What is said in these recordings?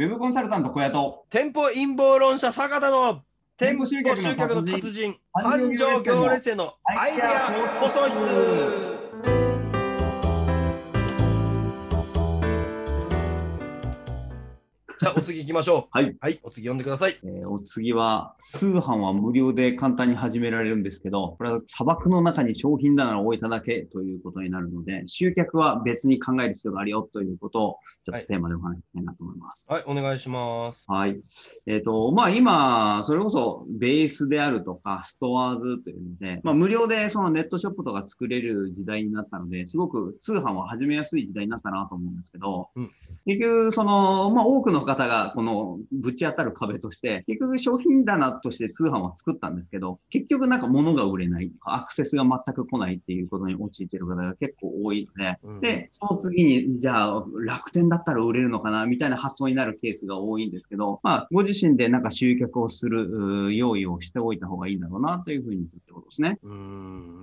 ウェブコンサルタント小屋と店舗陰謀論者坂田の店舗集客の達達人繁繁盛盛行列行列へのアイデア放送室じゃあお次行きましょう。はい、はいお次読んでください。えーお次は、通販は無料で簡単に始められるんですけど、これは砂漠の中に商品棚を置いただけということになるので、集客は別に考える必要があるよということを、ちょっとテーマでお話ししたいなと思います。はいお願いします。はい。えっ、と、まあ今、それこそベースであるとか、ストアーズというので、まあ無料でそのネットショップとか作れる時代になったので、すごく通販は始めやすい時代になったなと思うんですけど、うん。結局、その、まあ多くの方がこのぶち当たる壁として、結局商品棚として通販は作ったんですけど、結局なんか物が売れない、アクセスが全く来ないっていうことに陥っている方が結構多いので、うん。で、その次に、じゃあ、楽天だったら売れるのかな、みたいな発想になるケースが多いんですけど、まあ、ご自身でなんか集客をする用意をしておいた方がいいんだろうな、というふうに言ってことですね。うーん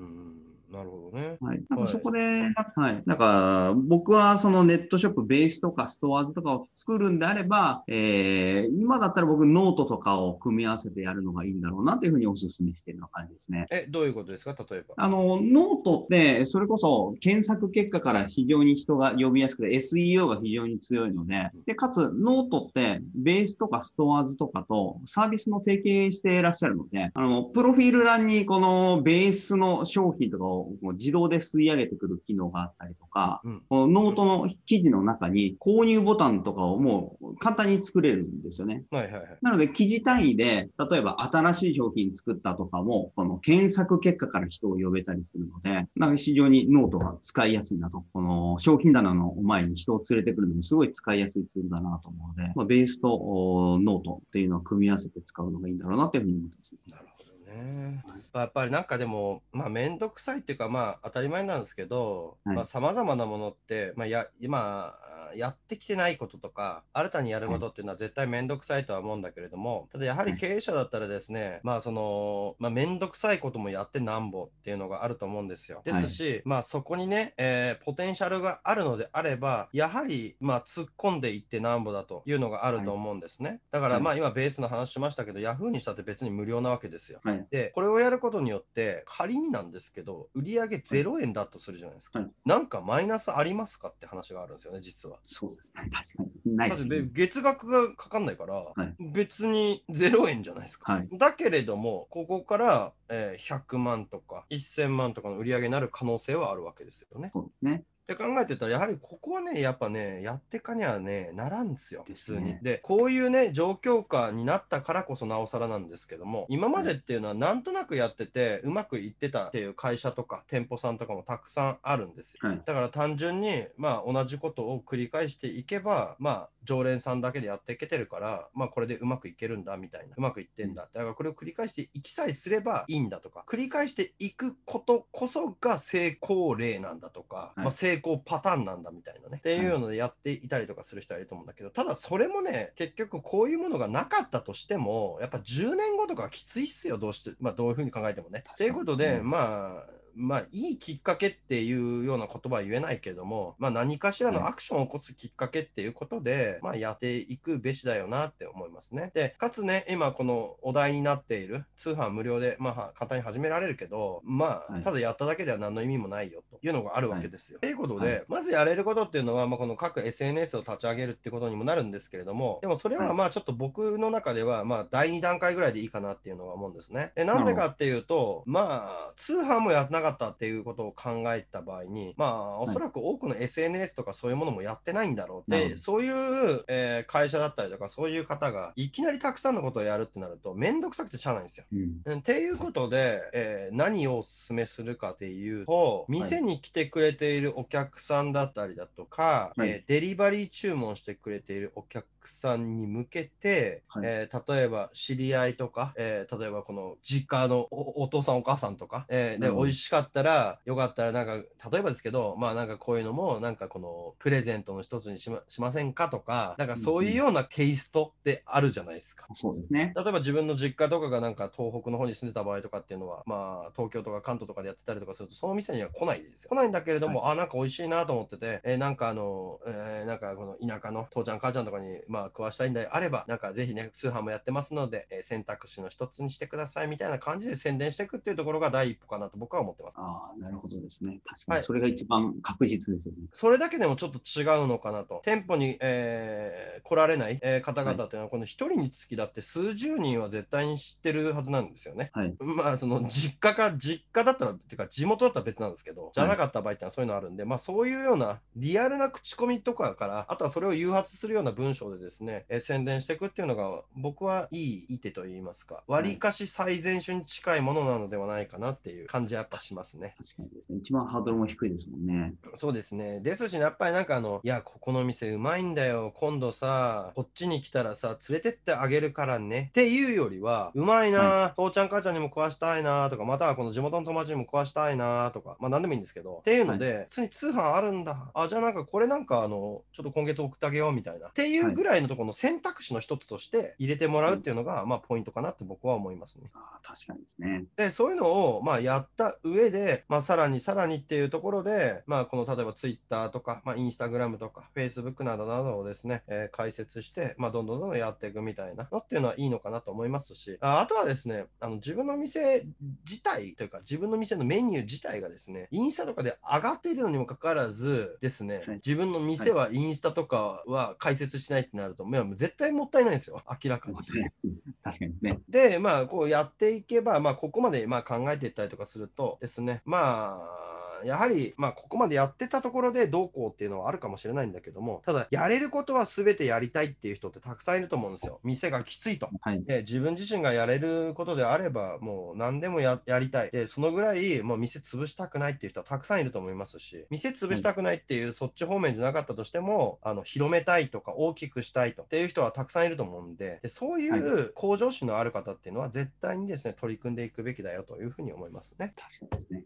なるほどねはい。なんはいかそこで、なんかはい。なんか、僕はそのネットショップ、ベースとか STORES とかを作るんであれば、えー、今だったら僕ノートとかを組み合わせてやるのがいいんだろうな、というふうにお勧めしているような感じですね。えどういうことですか？例えばあの、ノートって、それこそ検索結果から非常に人が呼びやすくて、SEO が非常に強いので、で、かつ、ノートって、ベースとか STORES とかとサービスの提携していらっしゃるので、あの、プロフィール欄にこのベースの商品とかをこう自動で吸い上げてくる機能があったりとか、うんこのノートの記事の中に購入ボタンとかをもう簡単に作れるんですよね。はいはいはいなので、記事単位で、例えば新しい商品作ったとかも、この検索結果から人を呼べたりするので、なんか非常にノートが使いやすいなと。この商品棚の前に人を連れてくるのにすごい使いやすいツールだなと思うので、まあ、ベースとおノートっていうのを組み合わせて使うのがいいんだろうなというふうに思ってます。なるほどね。やっぱりなんかでも、まあ、面倒くさいっていうか、まあ、当たり前なんですけど、はいまあ、様々なものって、まあ、や、今、やってきてないこととか、新たにやることっていうのは絶対面倒くさいとは思うんだけれども、ただやはり経営者だったらですね、まあ、その、まあ、面倒くさいこともやってなんぼっていうのがあると思うんですよ。ですし、まあ、そこにね、えーポテンシャルがあるのであれば、やはり、まあ、突っ込んでいってなんぼだというのがあると思うんですね。だから、はいまあ、今、ベースの話しましたけど、ヤフーにしたって別に無料なわけですよ。はい。で、これをやることによって、仮になんですけど、売上0円だとするじゃないですか。はいなんかマイナスありますかって話があるんですよね、実は。そうですね。確かに。ないですね。月額がかかんないから、い別に0円じゃないですか。はい。だけれども、ここから、えー100万とか1000万とかの売り上げになる可能性はあるわけですよね。そうですね。って考えてたら、やはりここはね、やっぱね、やってかにはね、ならんですよ、普ですね通に。で、こういうね、状況下になったからこそなおさらなんですけども、今までっていうのはなんとなくやってて、うまくいってたっていう会社とか店舗さんとかもたくさんあるんですよ。はい。だから単純に、まあ同じことを繰り返していけば、まあ常連さんだけでやっていけてるから、まあこれでうまくいけるんだみたいな、うまくいってんだ。だからこれを繰り返していきさえすればいいんだとか、繰り返していくことこそが成功例なんだとか、はいまあ成功パターンなんだみたいなね。っていうのでやっていたりとかする人はいると思うんだけど、ただそれもね、結局こういうものがなかったとしても、やっぱ10年後とかはきついっすよ、どうして、まあどういうふうに考えてもね。ということで、うんまあ、まあ、いいきっかけっていうような言葉は言えないけれども、まあ、何かしらのアクションを起こすきっかけっていうことで、まあ、やっていくべしだよなって思いますね。で、かつね、今このお題になっている通販無料で、まあ、簡単に始められるけど、まあ、はいただやっただけでは何の意味もないよというのがあるわけですよ。と、い、うことで、はいまずやれることっていうのは、まあ、この各 SNS を立ち上げるってことにもなるんですけれども、でもそれははいまあ、ちょっと僕の中では、まあ、第2段階ぐらいでいいかなっていうのは思うんですね。でなんでかっていうと、まあ、通販もやってなかったっていうことを考えた場合に、まあ、おそらく多くの SNS とかそういうものもやってないんだろう。で、なるほどそういう、えー会社だったりとか、そういう方がいきなりたくさんのことをやるってなると、めんどくさくてしゃあないんですよ。うん。うんっていうことで、えー何をお勧めするかっていうと、店に来てくれているお客さんだったりだとか、はいえーデリバリー注文してくれているお客さんに向けて、はいえー例えば知り合いとか、えー例えばこの実家のおお父さんお母さんとか、えーで美味しかったらよかったらなんか例えばですけどまあなんかこういうのもなんかこのプレゼントの一つにしましませんかとかなんかそういうようなケイストってあるじゃないですか。そうですね。例えば自分の実家とかがなんか東北の方に住んでた場合とかっていうのは、まあ東京とか関東とかでやってたりとかすると、その店には来ないでですよ。来ないんだけれども、あ、なんか美味しいなと思ってて、えーなんかあの、えーなんかこの田舎の父ちゃん母ちゃんとかに、まあ、食わしたいんであれば、なんかぜひね、通販もやってますので、えー選択肢の一つにしてくださいみたいな感じで宣伝していくっていうところが第一歩かなと僕は思ってます。ああ、なるほどですね。確かはいに、それが一番確実ですよね。それだけでもちょっと違うのかなと。店舗に、えー来られない、えー方々っていうのは、この一人につきだって数十人は絶対に知ってるはずなんですよね。はい。まあ、その実家か、実家だったら、っていうか地元だったら別なんですけど、じゃなかった場合ってのはそういうのあるんで、まあそういうようなリアルな口コミとかから、あとはそれを誘発するような文章でですね、えー宣伝していくっていうのが、僕はいいいい手と言いますか、割りかし最善手に近いものなのではないかなっていう感じはやっぱしますね。確かにですね。一番ハードルも低いですもんね。そうですね。ですし、やっぱりなんかあの、いや、ここの店うまいんだよ。今度さ、こっちに来たらさ、連れてってあげるからね。っていうよりは、うまいな、父ちゃん母ちゃんにも食わしたいなとか、またはこの地元の友達にも食わしたいなとか、まあ何でもいいんですけど、っていうので、普通に通販あるんだ。あ、じゃあなんかこれなんかあの、ちょっと今月送ってあげようみたいな。っていうぐらいのところの選択肢の一つとして入れてもらうっていうのが、まあポイントかなって僕は思いますね。ああ、確かにですね。で、そういうのを、まあ、やった上で、まあ、さらにさらにっていうところで、まあ、この、例えば、ツイッターとか、まあ、インスタグラムとか、フェイスブックなどなどをですね、えー解説して、まあ、どんどんどんどんやっていくみたいなのっていうのはいいのかなと思いますし、ああとはですね、あの、自分の店自体というか、自分の店のメニュー自体がですね、インスタとかで上がっているのにもかかわらずですね、はい。自分の店はインスタとかは解説しないってなると、いやもう絶対もったいないんですよ、明らかに。確かにですね。で、まあ、こうやっていけば、まあ、ここまでまあ考えていったりとかするとですね、まあ、やはり、まあ、ここまでやってたところでどうこうっていうのはあるかもしれないんだけども、ただ、やれることは全てやりたいっていう人ってたくさんいると思うんですよ。店がきついと。はい。で自分自身がやれることであれば、もう何でもややりたい。で、そのぐらい、もう店潰したくないっていう人はたくさんいると思いますし、店潰したくないっていう、そっち方面じゃなかったとしても、あの、広めたいとか大きくしたいとっていう人はたくさんいると思うんで、でそういう向上心のある方っていうのは絶対にですね、取り組んでいくべきだよというふうに思いますね。確かにですね。